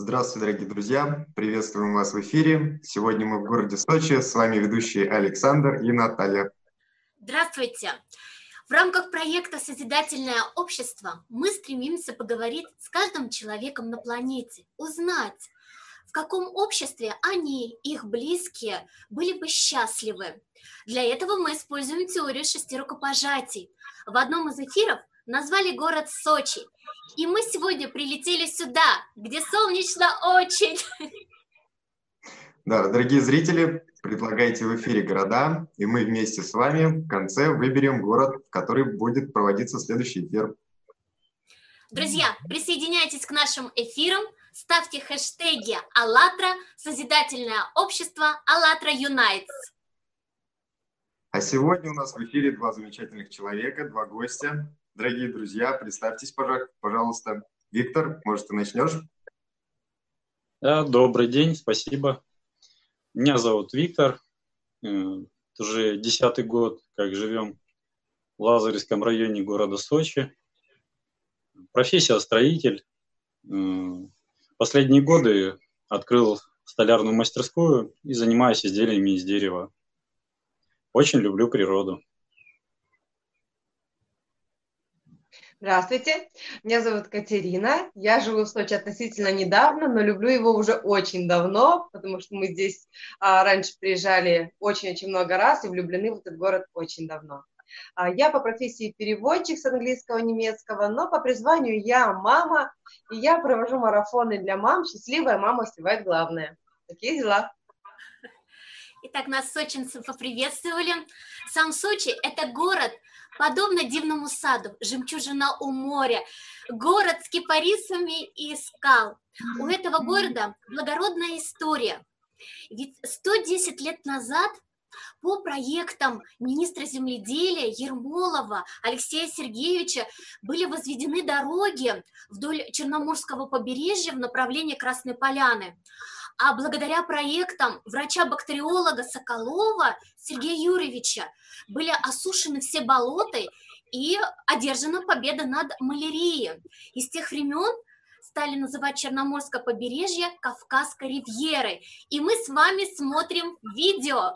Здравствуйте, дорогие друзья! Приветствуем вас в эфире. Сегодня мы в городе Сочи. С вами ведущие Александр и Наталья. Здравствуйте! В рамках проекта «Созидательное общество» мы стремимся поговорить с каждым человеком на планете, узнать, в каком обществе они, их близкие, были бы счастливы. Для этого мы используем теорию шести рукопожатий. В одном из эфиров назвали город Сочи. И мы сегодня прилетели сюда, где солнечно очень. Да, дорогие зрители, предлагайте в эфире города, и мы вместе с вами в конце выберем город, в который будет проводиться следующий эфир. Друзья, присоединяйтесь к нашим эфирам, ставьте хэштеги «АЛЛАТРА», «Созидательное общество», «АЛЛАТРА Юнайтс». А сегодня у нас в эфире два замечательных человека, два гостя. Дорогие друзья, представьтесь, пожалуйста. Виктор, может, ты начнешь? Добрый день, спасибо. Меня зовут Виктор. Э, уже десятый год, как живем в Лазаревском районе города Сочи. Профессия строитель. Э, последние годы открыл столярную мастерскую и занимаюсь изделиями из дерева. Очень люблю природу. Здравствуйте, меня зовут Катерина. Я живу в Сочи относительно недавно, но люблю его уже очень давно, потому что мы здесь а, раньше приезжали очень-очень много раз и влюблены в этот город очень давно. А, я по профессии переводчик с английского немецкого, но по призванию я мама, и я провожу марафоны для мам. Счастливая мама успевает главное. Такие дела. Итак, нас сочинцев поприветствовали. Сам Сочи – это город, подобно дивному саду, жемчужина у моря, город с кипарисами и скал. У этого города благородная история. Ведь 110 лет назад по проектам министра земледелия Ермолова Алексея Сергеевича были возведены дороги вдоль Черноморского побережья в направлении Красной Поляны. А благодаря проектам врача-бактериолога Соколова Сергея Юрьевича были осушены все болота и одержана победа над малярией. И с тех времен стали называть Черноморское побережье Кавказской ривьерой. И мы с вами смотрим видео.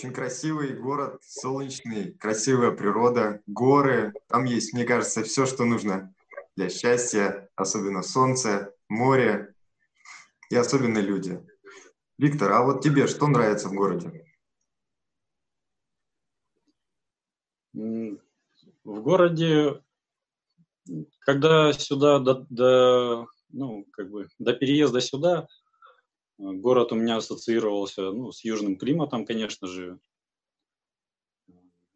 Очень красивый город, солнечный, красивая природа, горы. Там есть, мне кажется, все, что нужно для счастья, особенно солнце, море и особенно люди. Виктор, а вот тебе что нравится в городе? В городе, когда сюда до, до, ну, как бы, до переезда сюда, Город у меня ассоциировался ну, с южным климатом, конечно же,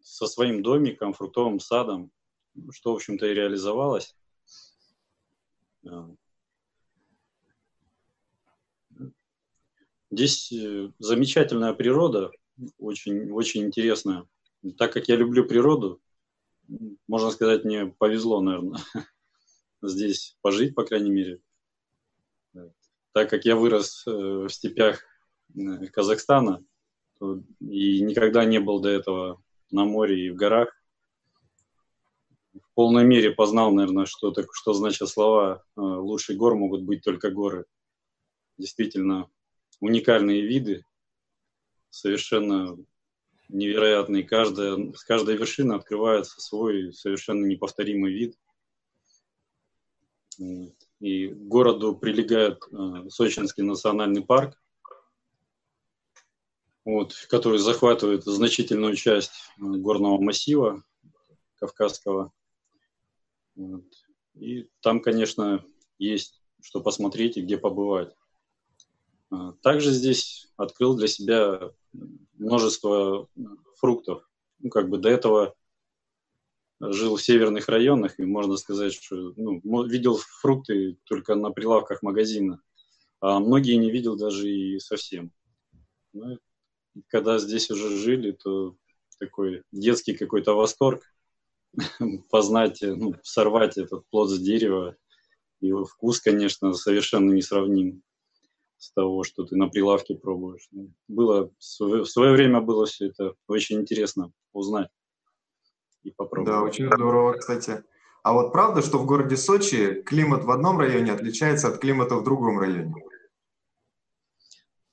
со своим домиком, фруктовым садом, что, в общем-то, и реализовалось. Здесь э, замечательная природа, очень, очень интересная. Так как я люблю природу, можно сказать, мне повезло, наверное, здесь пожить, по крайней мере так как я вырос э, в степях э, Казахстана и никогда не был до этого на море и в горах, в полной мере познал, наверное, что, так, что значит слова э, «лучшие гор могут быть только горы». Действительно, уникальные виды, совершенно невероятные. Каждая, с каждой вершины открывается свой совершенно неповторимый вид. И к городу прилегает э, Сочинский национальный парк, вот, который захватывает значительную часть э, горного массива Кавказского. Вот. И там, конечно, есть что посмотреть и где побывать. А, также здесь открыл для себя множество фруктов. Ну, как бы до этого жил в северных районах, и можно сказать, что ну, видел фрукты только на прилавках магазина, а многие не видел даже и совсем. Ну, когда здесь уже жили, то такой детский какой-то восторг познать, ну, сорвать этот плод с дерева. Его вкус, конечно, совершенно несравним с того, что ты на прилавке пробуешь. Ну, было, в свое время было все это очень интересно узнать и попробовать. Да, очень здорово, кстати. А вот правда, что в городе Сочи климат в одном районе отличается от климата в другом районе?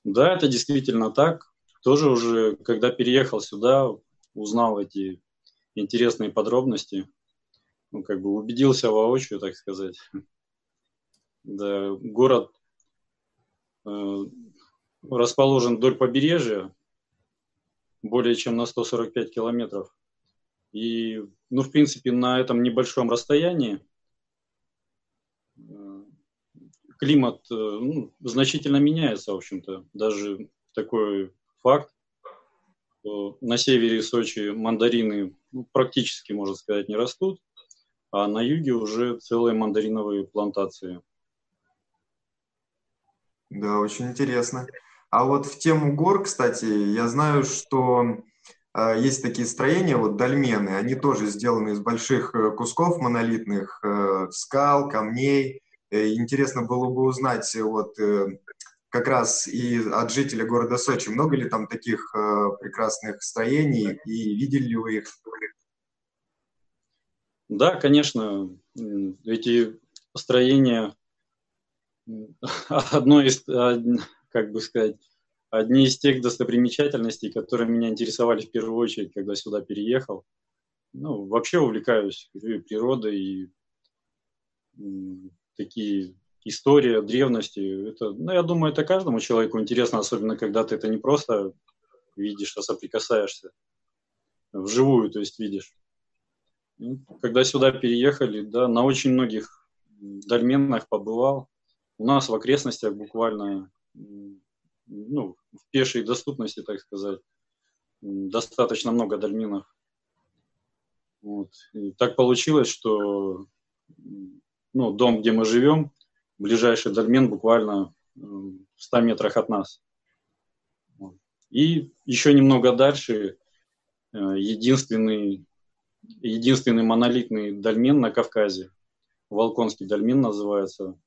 Да, это действительно так. Тоже уже, когда переехал сюда, узнал эти интересные подробности. Ну, как бы убедился воочию, так сказать. Да, город э, расположен вдоль побережья, более чем на 145 километров. И, ну, в принципе, на этом небольшом расстоянии э, климат э, ну, значительно меняется, в общем-то. Даже такой факт, на севере Сочи мандарины ну, практически, можно сказать, не растут, а на юге уже целые мандариновые плантации. Да, очень интересно. А вот в тему гор, кстати, я знаю, что есть такие строения, вот дольмены, они тоже сделаны из больших э, кусков монолитных, э, скал, камней. Э, интересно было бы узнать, вот как раз и от жителя города Сочи. Много ли там таких прекрасных строений и видели ли вы их? Да, конечно. Эти строения одно из, как бы сказать, одни из тех достопримечательностей, которые меня интересовали в первую очередь, когда сюда переехал. Ну, вообще увлекаюсь природой и такие история древности, это, ну, я думаю, это каждому человеку интересно, особенно когда ты это не просто видишь, а соприкасаешься вживую, то есть видишь. Ну, когда сюда переехали, да, на очень многих дольменах побывал. У нас в окрестностях буквально, ну, в пешей доступности, так сказать, достаточно много дольменов. Вот. И так получилось, что ну, дом, где мы живем, ближайший дольмен буквально в 100 метрах от нас. И еще немного дальше э, единственный, единственный монолитный дольмен на Кавказе, Волконский дольмен называется,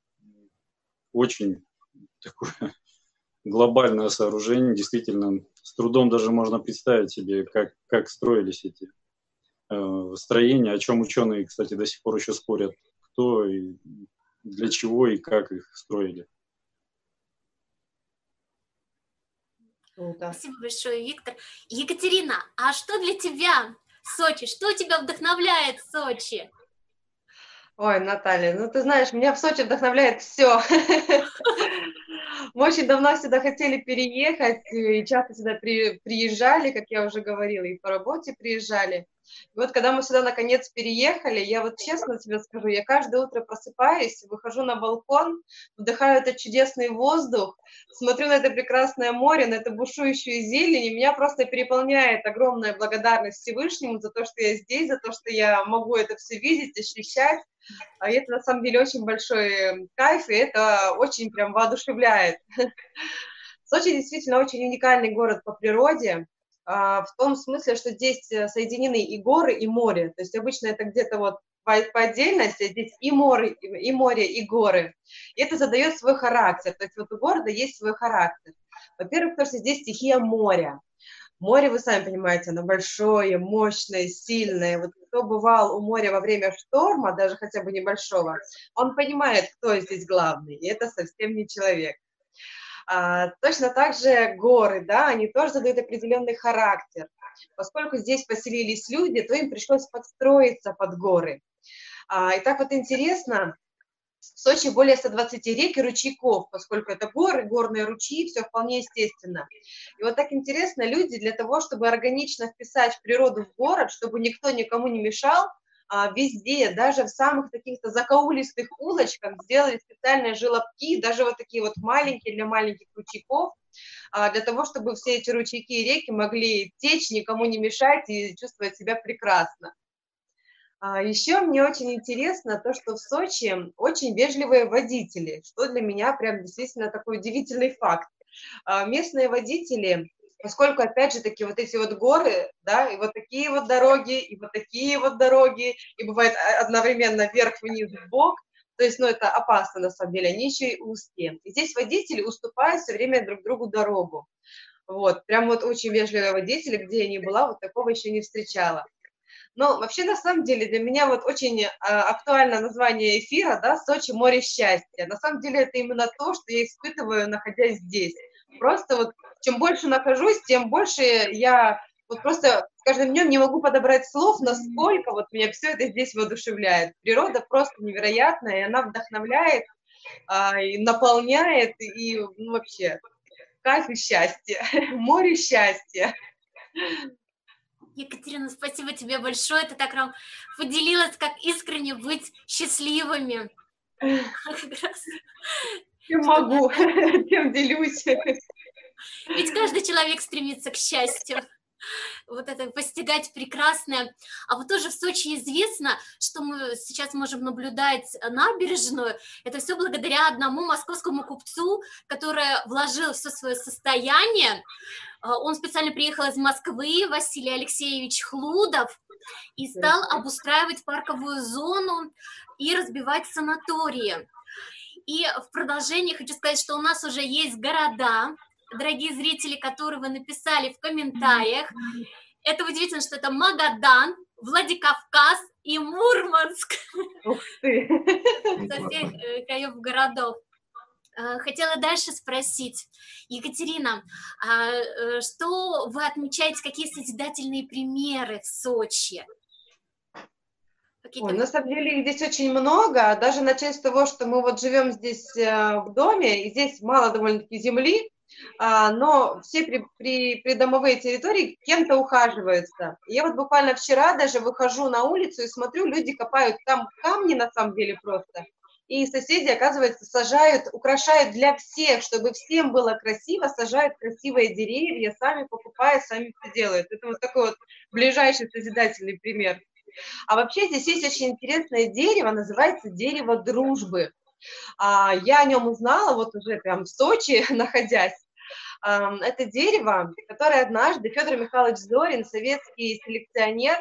очень такое глобальное сооружение, действительно, с трудом даже можно представить себе, как, как строились эти э, строения, о чем ученые, кстати, до сих пор еще спорят, кто и для чего и как их строили. Спасибо большое, Виктор. Екатерина, а что для тебя Сочи? Что тебя вдохновляет в Сочи? Ой, Наталья, ну ты знаешь, меня в Сочи вдохновляет все. Мы очень давно сюда хотели переехать и часто сюда при, приезжали, как я уже говорила, и по работе приезжали. И вот когда мы сюда наконец переехали, я вот честно тебе скажу, я каждое утро просыпаюсь, выхожу на балкон, вдыхаю этот чудесный воздух, смотрю на это прекрасное море, на эту бушующую зелень, и меня просто переполняет огромная благодарность Всевышнему за то, что я здесь, за то, что я могу это все видеть, ощущать. А это на самом деле очень большой кайф, и это очень прям воодушевляет. Сочи действительно очень уникальный город по природе. А, в том смысле, что здесь э, соединены и горы, и море. То есть обычно это где-то вот по отдельности, а здесь и море, и море, и горы. И это задает свой характер. То есть вот у города есть свой характер. Во-первых, потому что здесь стихия моря. Море, вы сами понимаете, оно большое, мощное, сильное. Вот кто бывал у моря во время шторма, даже хотя бы небольшого, он понимает, кто здесь главный, и это совсем не человек. А, точно так же горы, да, они тоже задают определенный характер. Поскольку здесь поселились люди, то им пришлось подстроиться под горы. А, и так вот интересно, в Сочи более 120 рек и ручейков, поскольку это горы, горные ручьи, все вполне естественно. И вот так интересно, люди для того, чтобы органично вписать природу в город, чтобы никто никому не мешал, а, везде, даже в самых таких-то закоулистых улочках сделали специальные желобки, даже вот такие вот маленькие для маленьких ручейков, а, для того, чтобы все эти ручейки и реки могли течь, никому не мешать и чувствовать себя прекрасно. А, Еще мне очень интересно то, что в Сочи очень вежливые водители, что для меня прям действительно такой удивительный факт. Местные водители поскольку, опять же таки, вот эти вот горы, да, и вот такие вот дороги, и вот такие вот дороги, и бывает одновременно вверх, вниз, в бок, то есть, ну, это опасно, на самом деле, они еще и узкие. И здесь водители уступают все время друг другу дорогу. Вот, прям вот очень вежливые водители, где я не была, вот такого еще не встречала. Но вообще, на самом деле, для меня вот очень а, актуально название эфира, да, Сочи море счастья. На самом деле, это именно то, что я испытываю, находясь здесь. Просто вот чем больше нахожусь, тем больше я вот просто с каждым днем не могу подобрать слов, насколько вот меня все это здесь воодушевляет. Природа просто невероятная, и она вдохновляет, а, и наполняет, и ну, вообще кайф и счастье, море счастья. Екатерина, спасибо тебе большое. Ты так нам поделилась, как искренне быть счастливыми. Чем могу, тем делюсь. Ведь каждый человек стремится к счастью вот это постигать прекрасное. А вот тоже в Сочи известно, что мы сейчас можем наблюдать набережную. Это все благодаря одному московскому купцу, который вложил все свое состояние. А, он специально приехал из Москвы, Василий Алексеевич Хлудов, и стал обустраивать парковую зону и разбивать санатории. И в продолжении хочу сказать, что у нас уже есть города, дорогие зрители, которые вы написали в комментариях. Это удивительно, что это Магадан, Владикавказ и Мурманск. Ух ты! Со всех э, краев городов. Э, хотела дальше спросить, Екатерина, а э, что вы отмечаете, какие созидательные примеры в Сочи? Ой, на самом деле их здесь очень много, даже начать с того, что мы вот живем здесь в доме, и здесь мало довольно-таки земли, но все при, при, придомовые территории кем-то ухаживаются. Я вот буквально вчера даже выхожу на улицу и смотрю, люди копают там камни на самом деле просто, и соседи, оказывается, сажают, украшают для всех, чтобы всем было красиво, сажают красивые деревья, сами покупают, сами все делают. Это вот такой вот ближайший созидательный пример. А вообще здесь есть очень интересное дерево, называется дерево дружбы. А, я о нем узнала вот уже прям в Сочи, находясь. Это дерево, которое однажды Федор Михайлович Зорин, советский селекционер,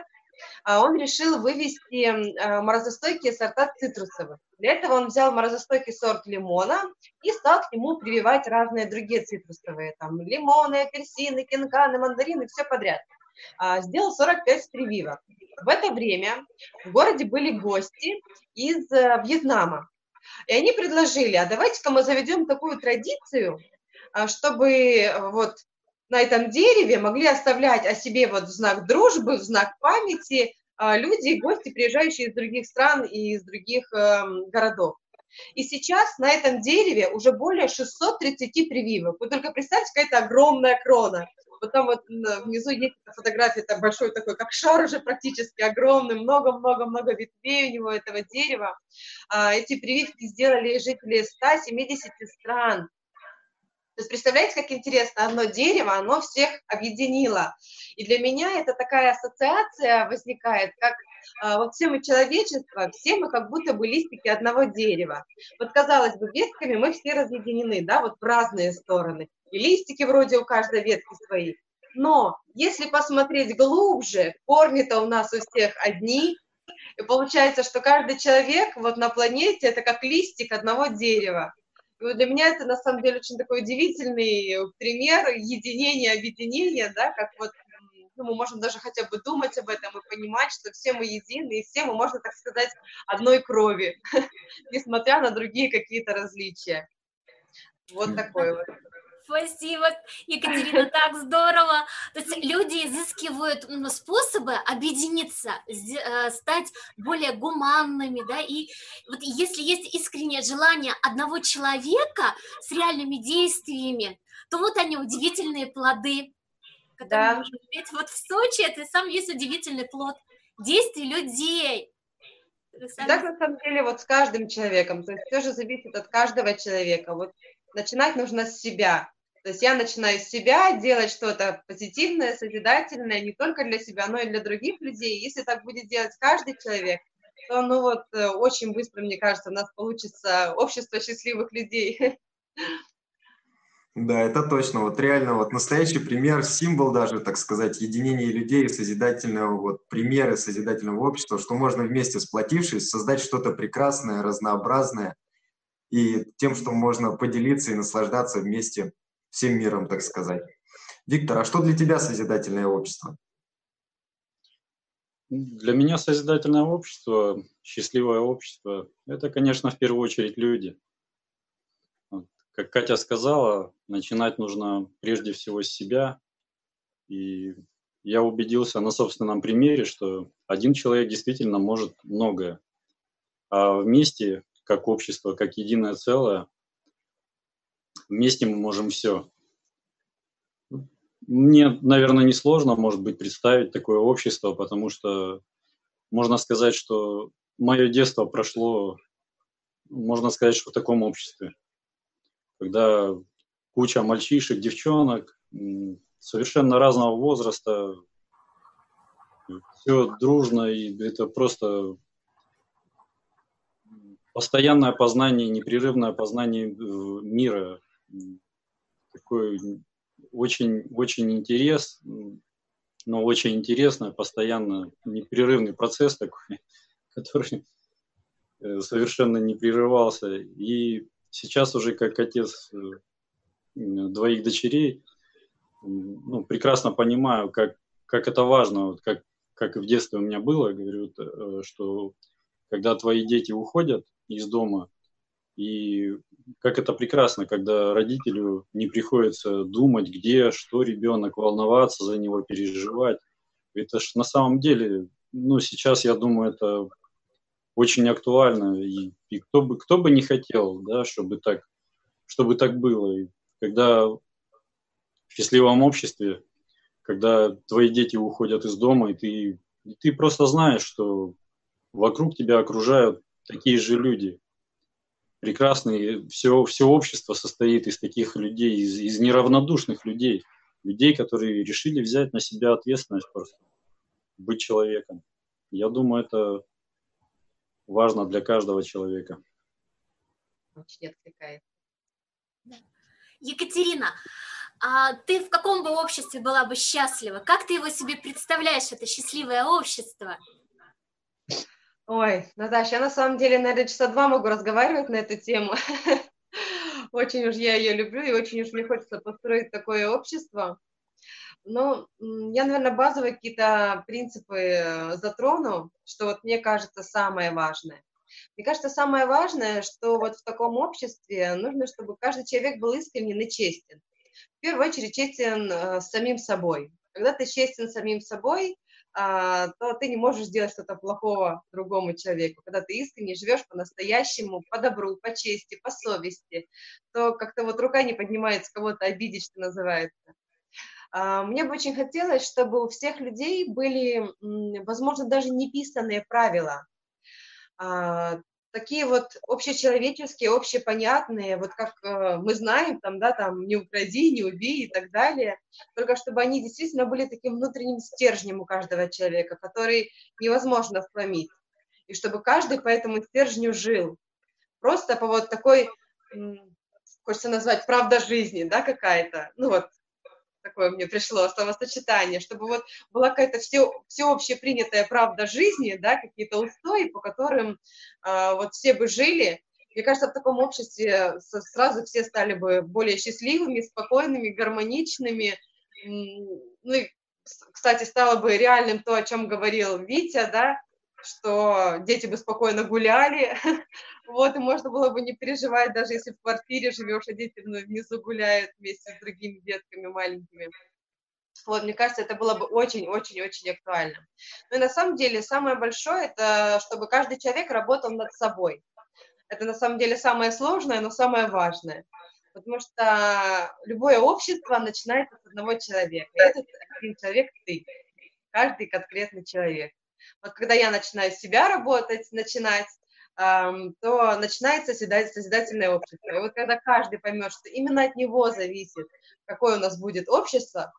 а, он решил вывести а, морозостойкие сорта цитрусовых. Для этого он взял морозостойкий сорт лимона и стал к нему прививать разные другие цитрусовые, там лимоны, апельсины, кинканы, мандарины, все подряд. Сделал 45 прививок. В это время в городе были гости из э, Вьетнама. И они предложили, а давайте-ка мы заведем такую традицию, а, чтобы э, вот на этом дереве могли оставлять о себе вот знак дружбы, знак памяти а, люди, гости, приезжающие из других стран и из других эм, городов. И сейчас на этом дереве уже более 630 прививок. Вы только представьте, какая-то огромная крона. Вот там вот внизу есть фотография, это большой такой, как шар уже практически огромный, много-много-много ветвей у него этого дерева. А, эти прививки сделали жители 170 стран. То есть представляете, как интересно, одно дерево, оно всех объединило. И для меня это такая ассоциация возникает, как а, вот все мы человечество, все мы как будто бы листики одного дерева. Вот казалось бы, ветками мы все разъединены, да, вот в разные стороны. И листики вроде у каждой ветки свои. Но если посмотреть глубже, корни-то у нас у всех одни, и получается, что каждый человек вот на планете это как листик одного дерева. И вот для меня это на самом деле очень такой удивительный пример единения, объединения, да, как вот ну, мы можем даже хотя бы думать об этом и понимать, что все мы едины, и все мы, можно так сказать, одной крови, несмотря на другие какие-то различия. Вот такое вот. Спасибо, Екатерина, так здорово. То есть люди изыскивают способы объединиться, э, стать более гуманными, да, и вот если есть искреннее желание одного человека с реальными действиями, то вот они удивительные плоды, которые да. можно видеть. Вот в Сочи это сам есть удивительный плод действий людей. Так на самом деле вот с каждым человеком, то есть все же зависит от каждого человека. Вот начинать нужно с себя. То есть я начинаю с себя делать что-то позитивное, созидательное, не только для себя, но и для других людей. Если так будет делать каждый человек, то, ну вот, э, очень быстро, мне кажется, у нас получится общество счастливых людей. Да, это точно. Вот реально вот настоящий пример, символ даже, так сказать, единения людей, созидательного, вот примеры созидательного общества, что можно вместе сплотившись создать что-то прекрасное, разнообразное, и тем, что можно поделиться и наслаждаться вместе всем миром, так сказать. Виктор, а что для тебя созидательное общество? Для меня созидательное общество, счастливое общество, это, конечно, в первую очередь люди. Как Катя сказала, начинать нужно прежде всего с себя. И я убедился на собственном примере, что один человек действительно может многое. А вместе как общество, как единое целое. Вместе мы можем все. Мне, наверное, не сложно, может быть, представить такое общество, потому что можно сказать, что мое детство прошло, можно сказать, что в таком обществе, когда куча мальчишек, девчонок, совершенно разного возраста, все дружно, и это просто постоянное познание, непрерывное познание э, мира, такой очень, очень интерес, но очень интересно, постоянно непрерывный процесс такой, который э, совершенно не прерывался. И сейчас уже как отец э, двоих дочерей, ну, прекрасно понимаю, как, как это важно, вот как, как и в детстве у меня было, говорю, что когда твои дети уходят из дома, и как это прекрасно, когда родителю не приходится думать, где, что ребенок, волноваться за него, переживать. Это ж на самом деле, ну, сейчас, я думаю, это очень актуально. И, и кто, бы, кто бы не хотел, да, чтобы так, чтобы так было. И когда в счастливом обществе, когда твои дети уходят из дома, и ты, и ты просто знаешь, что вокруг тебя окружают такие же люди. Прекрасные, все, все общество состоит из таких людей, из, из неравнодушных людей, людей, которые решили взять на себя ответственность просто, быть человеком. Я думаю, это важно для каждого человека. Очень откликается. Екатерина, а ты в каком бы обществе была бы счастлива? Как ты его себе представляешь, это счастливое общество? Ой, Наташа, я на самом деле, наверное, часа два могу разговаривать на эту тему. Очень уж я ее люблю, и очень уж мне хочется построить такое общество. Но я, наверное, базовые какие-то принципы э, затрону, что вот мне кажется самое важное. Мне кажется, самое важное, что вот в таком обществе нужно, чтобы каждый человек был искренен и честен. В первую очередь честен э, с самим собой. Когда ты честен самим собой, то ты не можешь сделать что-то плохого другому человеку. Когда ты искренне живешь по-настоящему, по добру, по чести, по совести, то как-то вот рука не поднимается кого-то обидеть, что называется. А, мне бы очень хотелось, чтобы у всех людей были, возможно, даже неписанные правила, а, такие вот общечеловеческие, общепонятные, вот как э, мы знаем, там, да, там, не укради, не убей и так далее, только чтобы они действительно были таким внутренним стержнем у каждого человека, который невозможно сломить, и чтобы каждый по этому стержню жил. Просто по вот такой, хочется назвать, правда жизни, да, какая-то, ну вот, такое мне пришло словосочетание, чтобы вот была какая-то все, всеобщая принятая правда жизни, да, какие-то устои, по которым э, вот все бы жили, Мне кажется, в таком обществе сразу все стали бы более счастливыми, спокойными, гармоничными. Ну и, кстати, стало бы реальным то, о чем говорил Витя, да, что дети бы спокойно гуляли, вот, и можно было бы не переживать, даже если в квартире живешь, а дети внизу гуляют вместе с другими детками маленькими. Вот, мне кажется, это было бы очень-очень-очень актуально. Ну и на самом деле самое большое, это чтобы каждый человек работал над собой. Это на самом деле самое сложное, но самое важное. Потому что любое общество начинается с одного человека. Этот один человек ты. Каждый конкретный человек. Вот когда я начинаю себя работать, начинать, то начинается созидательное общество. И вот когда каждый поймет, что именно от него зависит, какое у нас будет общество,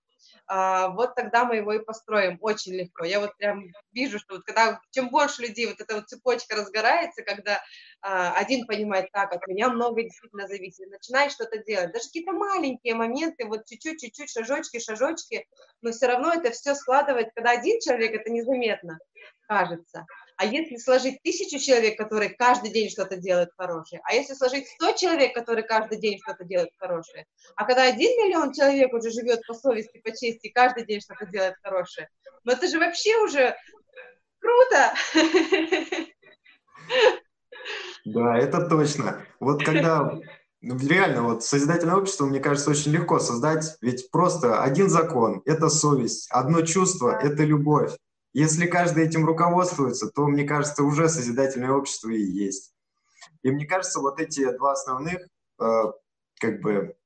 а, вот тогда мы его и построим очень легко. Я вот прям вижу, что вот когда чем больше людей, вот эта вот цепочка разгорается, когда а, один понимает, так, от меня много действительно зависит, начинает что-то делать, даже какие-то маленькие моменты, вот чуть-чуть, чуть-чуть, шажочки, шажочки, но все равно это все складывает, когда один человек, это незаметно кажется, а если сложить тысячу человек, которые каждый день что-то делают хорошее, а если сложить сто человек, которые каждый день что-то делают хорошее, а когда один миллион человек уже живет по совести, по чести, каждый день что-то делает хорошее, ну это же вообще уже круто! Да, это точно. Вот когда ну, реально, вот созидательное общество, мне кажется, очень легко создать, ведь просто один закон – это совесть, одно чувство – это любовь. Если каждый этим руководствуется, то, мне кажется, уже созидательное общество и есть. И мне кажется, вот эти два основных э, как бы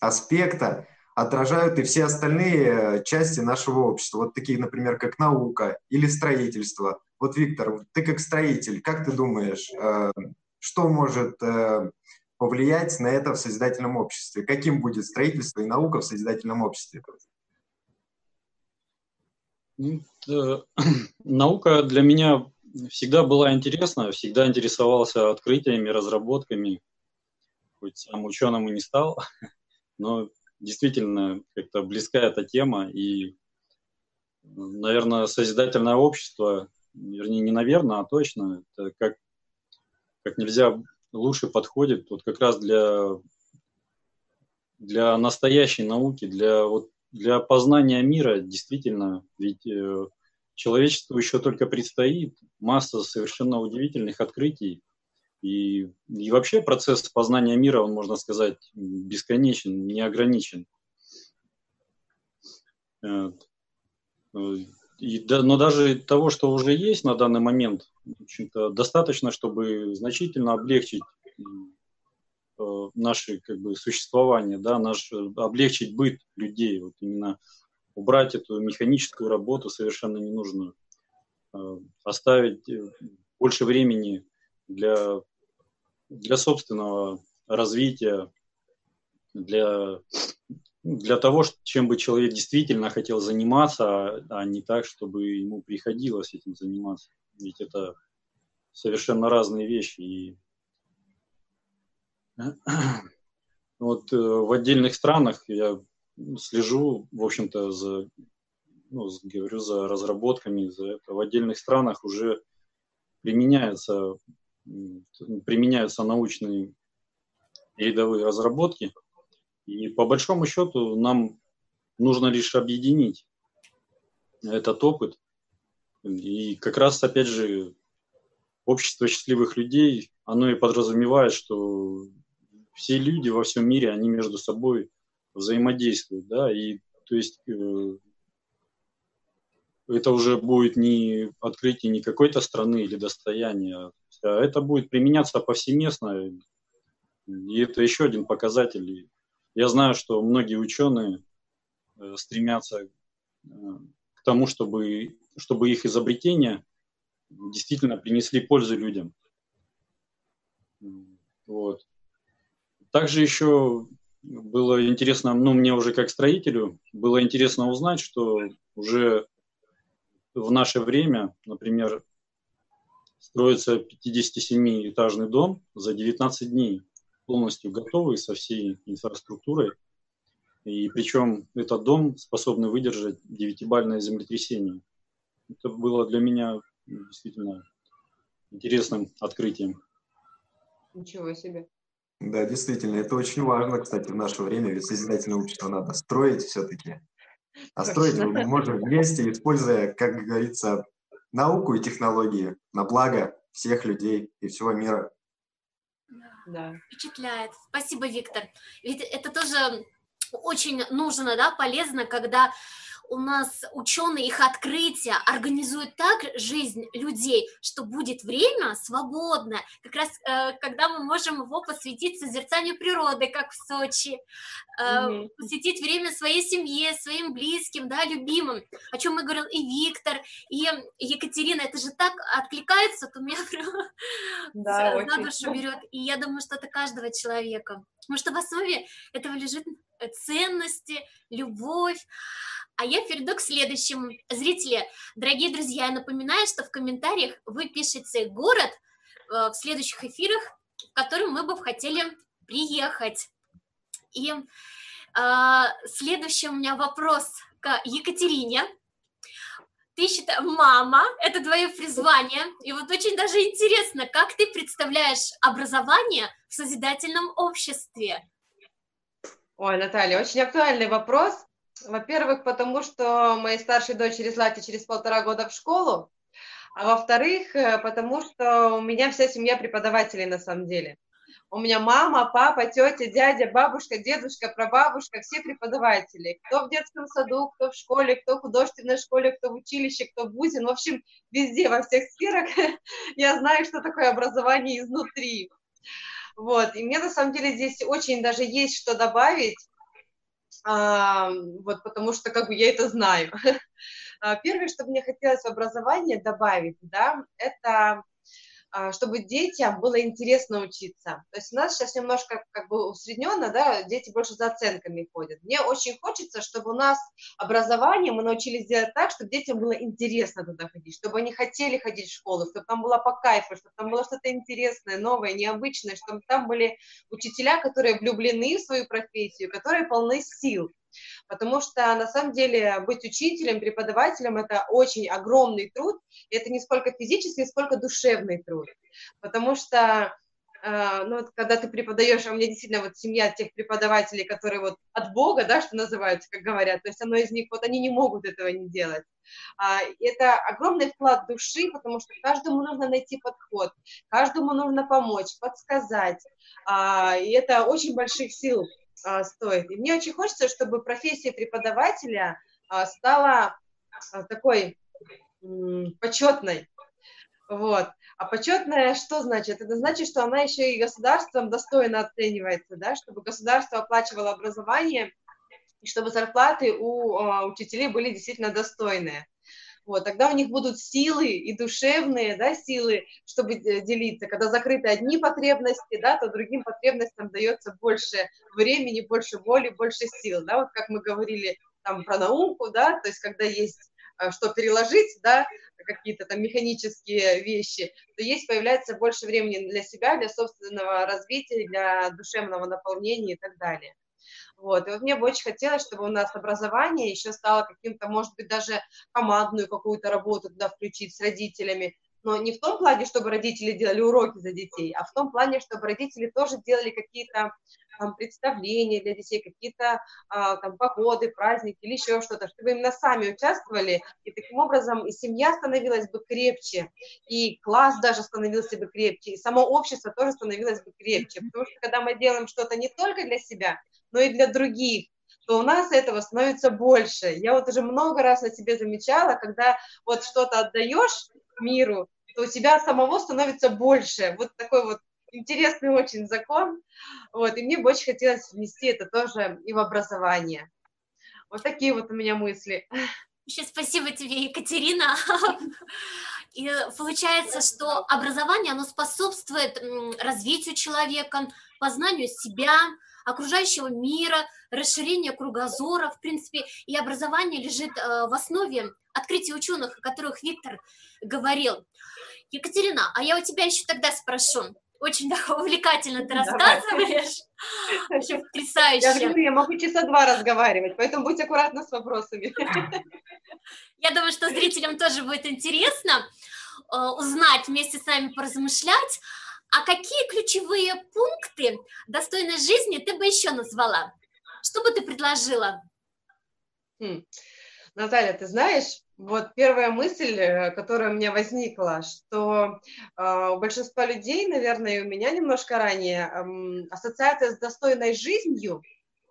аспекта отражают и все остальные части нашего общества. Вот такие, например, как наука или строительство. Вот, Виктор, ты как строитель, как ты думаешь, э, что может э, повлиять на это в созидательном обществе? Каким будет строительство и наука в созидательном обществе? Ну, наука для меня всегда была интересна, всегда интересовался открытиями, разработками. Хоть сам ученым и не стал, но действительно как-то близка эта тема. И, наверное, созидательное общество, вернее, не наверное, а точно, это как, как нельзя лучше подходит вот как раз для, для настоящей науки, для вот для познания мира действительно, ведь э, человечеству еще только предстоит масса совершенно удивительных открытий. И, и вообще процесс познания мира, он, можно сказать, бесконечен, неограничен. И, да, но даже того, что уже есть на данный момент, достаточно, чтобы значительно облегчить Э, наше как бы существование, да, наш, э, облегчить быт людей, вот именно убрать эту механическую работу совершенно ненужную, э, оставить больше времени для, для собственного развития, для, для того, чем бы человек действительно хотел заниматься, а, а не так, чтобы ему приходилось этим заниматься. Ведь это совершенно разные вещи. И Вот э, в отдельных странах я слежу, в общем-то, за, ну, говорю, за разработками, за это. В отдельных странах уже применяются, применяются научные рядовые разработки. И по большому счету нам нужно лишь объединить этот опыт. И как раз, опять же, общество счастливых людей, оно и подразумевает, что все люди во всем мире, они между собой взаимодействуют, да, и то есть э, это уже будет не открытие не какой-то страны или достояния, а это будет применяться повсеместно, и это еще один показатель. Я знаю, что многие ученые э, стремятся э, к тому, чтобы, чтобы их изобретения действительно принесли пользу людям. Вот. Также еще было интересно, ну, мне уже как строителю, было интересно узнать, что уже в наше время, например, строится 57-этажный дом за 19 дней, полностью готовый со всей инфраструктурой. И причем этот дом способный выдержать девятибальное землетрясение. Это было для меня действительно интересным открытием. Ничего себе. Да, действительно, это очень важно, кстати, в наше время, ведь созидательное общество надо строить все-таки. А строить мы можем вместе, используя, как говорится, науку и технологии на благо всех людей и всего мира. Да. Впечатляет. Спасибо, Виктор. Ведь это тоже очень нужно, да, полезно, когда у нас ученые, их открытия организуют так жизнь людей, что будет время свободное, как раз э, когда мы можем его посвятить созерцанию природы, как в Сочи, э, mm-hmm. посвятить время своей семье, своим близким, да, любимым, о чем мы говорил и Виктор, и Екатерина, это же так откликается, то меня прям да, за душу берет, и я думаю, что это каждого человека, потому что в основе этого лежит ценности, любовь, а я перейду к следующему. Зрители, дорогие друзья, я напоминаю, что в комментариях вы пишете город э, в следующих эфирах, в котором мы бы хотели приехать. И э, следующий у меня вопрос к Екатерине. Ты считаешь, мама, это твое призвание. И вот очень даже интересно, как ты представляешь образование в созидательном обществе? Ой, Наталья, очень актуальный вопрос. Во-первых, потому что моей старшей дочери Злате через полтора года в школу, а во-вторых, э, потому что у меня вся семья преподавателей на самом деле. У меня мама, папа, тетя, дядя, бабушка, дедушка, прабабушка, все преподаватели. Кто в детском саду, кто в школе, кто в художественной школе, кто в училище, кто в ВУЗе. Ну, в общем, везде, во всех сферах я знаю, что такое образование изнутри. Вот, и мне на самом деле здесь очень даже есть что добавить, вот потому что как бы я это знаю. А, первое, что мне хотелось в образование добавить, да, это а, чтобы детям было интересно учиться. То есть у нас сейчас немножко как бы усредненно, да, дети больше за оценками ходят. Мне очень хочется, чтобы у нас образование мы научились делать так, чтобы детям было интересно туда ходить, чтобы они хотели ходить в школу, чтобы там было по кайфу, чтобы там было что-то интересное, новое, необычное, чтобы там были учителя, которые влюблены в свою профессию, которые полны сил. Потому что на самом деле быть учителем, преподавателем – это очень огромный труд, это не сколько физический, сколько душевный труд. Потому что э, ну, вот, когда ты преподаешь, а у меня действительно вот семья тех преподавателей, которые вот от Бога, да, что называется, как говорят, то есть оно из них, вот они не могут этого не делать. А, это огромный вклад души, потому что каждому нужно найти подход, каждому нужно помочь, подсказать, а, и это очень больших сил а, стоит. И мне очень хочется, чтобы профессия преподавателя а, стала а, такой почетной. Вот. А почетная что значит? Это значит, что она еще и государством достойно оценивается, да, чтобы государство оплачивало образование, и чтобы зарплаты у э, учителей были действительно достойные вот, тогда у них будут силы и душевные, да, силы, чтобы делиться. Когда закрыты одни потребности, да, то другим потребностям дается больше времени, больше воли, больше сил, да, вот как мы говорили там про науку, да, то есть когда есть э, что переложить, да, какие-то там механические вещи, то есть появляется больше времени для себя, для собственного развития, для душевного наполнения и так далее. Вот. И вот мне бы очень хотелось, чтобы у нас образование еще стало каким-то, может быть, даже командную какую-то работу туда включить с родителями, но не в том плане, чтобы родители делали уроки за детей, а в том плане, чтобы родители тоже делали какие-то там, представления для детей, какие-то а, там походы, праздники или еще что-то, чтобы именно сами участвовали, и таким образом и семья становилась бы крепче, и класс даже становился бы крепче, и само общество тоже становилось бы крепче, потому что когда мы делаем что-то не только для себя, но и для других, то у нас этого становится больше. Я вот уже много раз на себе замечала, когда вот что-то отдаешь миру, то у тебя самого становится больше. Вот такой вот интересный очень закон. Вот, и мне бы очень хотелось внести это тоже и в образование. Вот такие вот у меня мысли. Еще спасибо тебе, Екатерина. И получается, что образование, оно способствует развитию человека, познанию себя, окружающего мира, расширения кругозора, в принципе, и образование лежит э, в основе открытия ученых, о которых Виктор говорил. Екатерина, а я у тебя еще тогда спрошу. Очень да, увлекательно ты рассказываешь. Вообще потрясающе. Я говорю, я могу часа два разговаривать, поэтому будь аккуратна с вопросами. Я думаю, что зрителям тоже будет интересно э, узнать, вместе с нами поразмышлять. А какие ключевые пункты достойной жизни ты бы еще назвала? Что бы ты предложила? Хм. Наталья, ты знаешь, вот первая мысль, э, которая у меня возникла, что э, у большинства людей, наверное, и у меня немножко ранее, э, ассоциация с достойной жизнью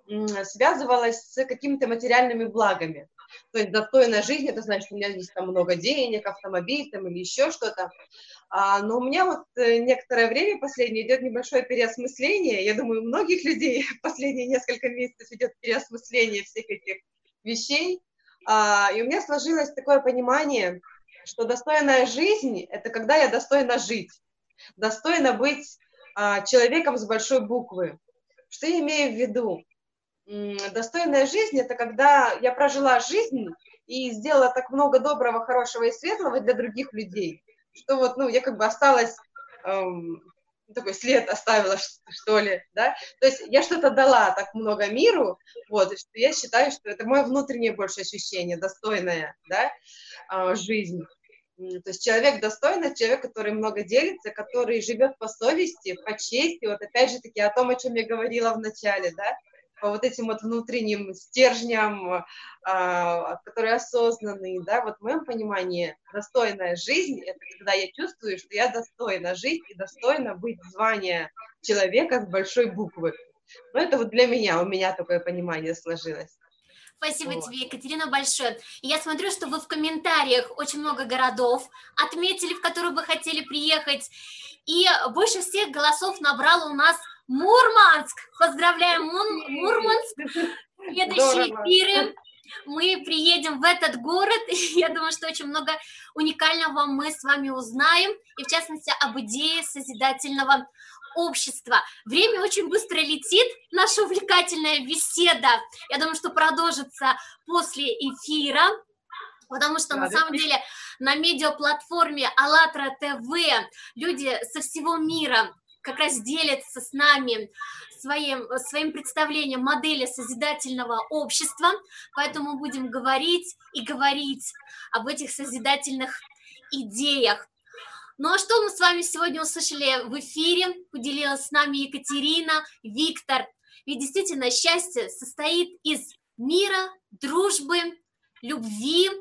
э, связывалась с какими-то материальными благами. То есть достойная жизнь, это значит, что у меня есть там много денег, автомобиль там или еще что-то. А, но у меня вот э, некоторое время последнее идет небольшое переосмысление. Я думаю, у многих людей последние несколько месяцев идет переосмысление всех этих вещей. А, и у меня сложилось такое понимание, что достойная жизнь – это когда я достойна жить, достойна быть а, человеком с большой буквы. Что я имею в виду? Достойная жизнь – это когда я прожила жизнь и сделала так много доброго, хорошего и светлого для других людей, что вот, ну, я как бы осталась эм, такой след оставила, что ли, да, то есть я что-то дала так много миру, вот, и что я считаю, что это мое внутреннее больше ощущение, достойная, да, а, жизнь. То есть человек достойный, человек, который много делится, который живет по совести, по чести, вот опять же таки о том, о чем я говорила в начале, да, вот этим вот внутренним стержням, а, которые осознанные, да, вот в моем понимании достойная жизнь – это когда я чувствую, что я достойна жить и достойна быть звания человека с большой буквы. Ну, это вот для меня, у меня такое понимание сложилось. Спасибо вот. тебе, Екатерина, большое. я смотрю, что вы в комментариях очень много городов отметили, в которые бы хотели приехать. И больше всех голосов набрал у нас Мурманск! Поздравляем Мурманск! Следующие эфиры мы приедем в этот город. Я думаю, что очень много уникального мы с вами узнаем, и в частности об идее созидательного общества. Время очень быстро летит, наша увлекательная беседа. Я думаю, что продолжится после эфира. Потому что да, на самом деле на медиаплатформе АЛЛАТРА ТВ люди со всего мира как раз делятся с нами своим, своим представлением модели созидательного общества, поэтому будем говорить и говорить об этих созидательных идеях. Ну а что мы с вами сегодня услышали в эфире? Поделилась с нами Екатерина, Виктор. Ведь действительно счастье состоит из мира, дружбы, любви.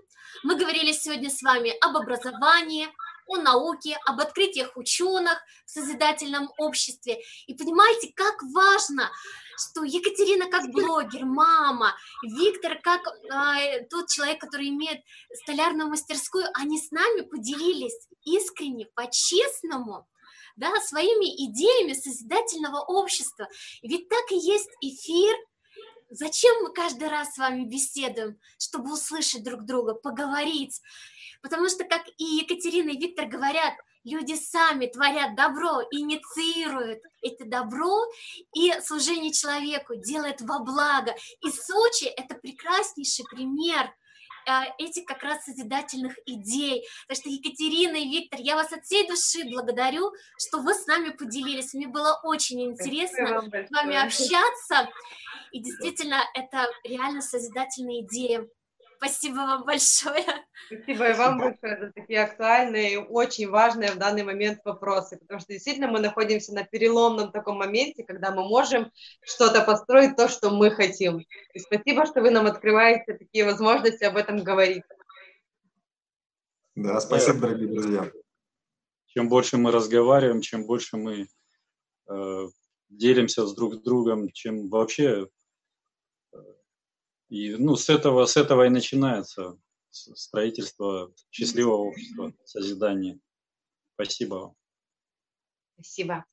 Мы говорили сегодня с вами об образовании, о науке, об открытиях ученых в созидательном обществе. И понимаете, как важно, что Екатерина как блогер, мама, Виктор как э, тот человек, который имеет столярную мастерскую, они с нами поделились искренне, по-честному, да, своими идеями созидательного общества. Ведь так и есть эфир, Зачем мы каждый раз с вами беседуем? Чтобы услышать друг друга, поговорить. Потому что, как и Екатерина и Виктор говорят, люди сами творят добро, инициируют это добро и служение человеку, делают во благо. И Сочи – это прекраснейший пример э, этих как раз созидательных идей. Так что, Екатерина и Виктор, я вас от всей души благодарю, что вы с нами поделились. Мне было очень интересно с вами общаться. И действительно, это реально созидательная идея. Спасибо вам большое. Спасибо и вам большое за такие актуальные и очень важные в данный момент вопросы, потому что действительно мы находимся на переломном таком моменте, когда мы можем что-то построить, то, что мы хотим. И спасибо, что вы нам открываете такие возможности об этом говорить. Да, спасибо, дорогие друзья. Чем больше мы разговариваем, чем больше мы э, делимся с друг с другом, чем вообще и ну, с, этого, с этого и начинается строительство счастливого общества, созидание. Спасибо вам. Спасибо.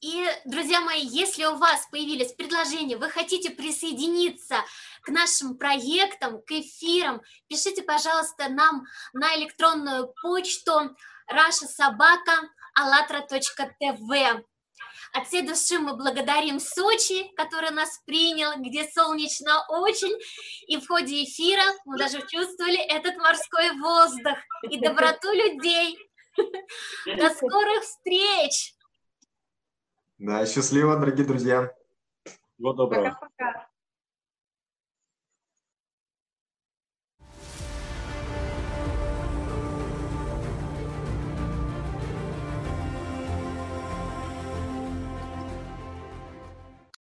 И, друзья мои, если у вас появились предложения, вы хотите присоединиться к нашим проектам, к эфирам, пишите, пожалуйста, нам на электронную почту rashasobaka.allatra.tv. От всей души мы благодарим Сочи, который нас принял, где солнечно очень. И в ходе эфира мы даже чувствовали этот морской воздух и доброту людей. До скорых встреч! Да, счастливо, дорогие друзья. Всего доброго. Пока-пока.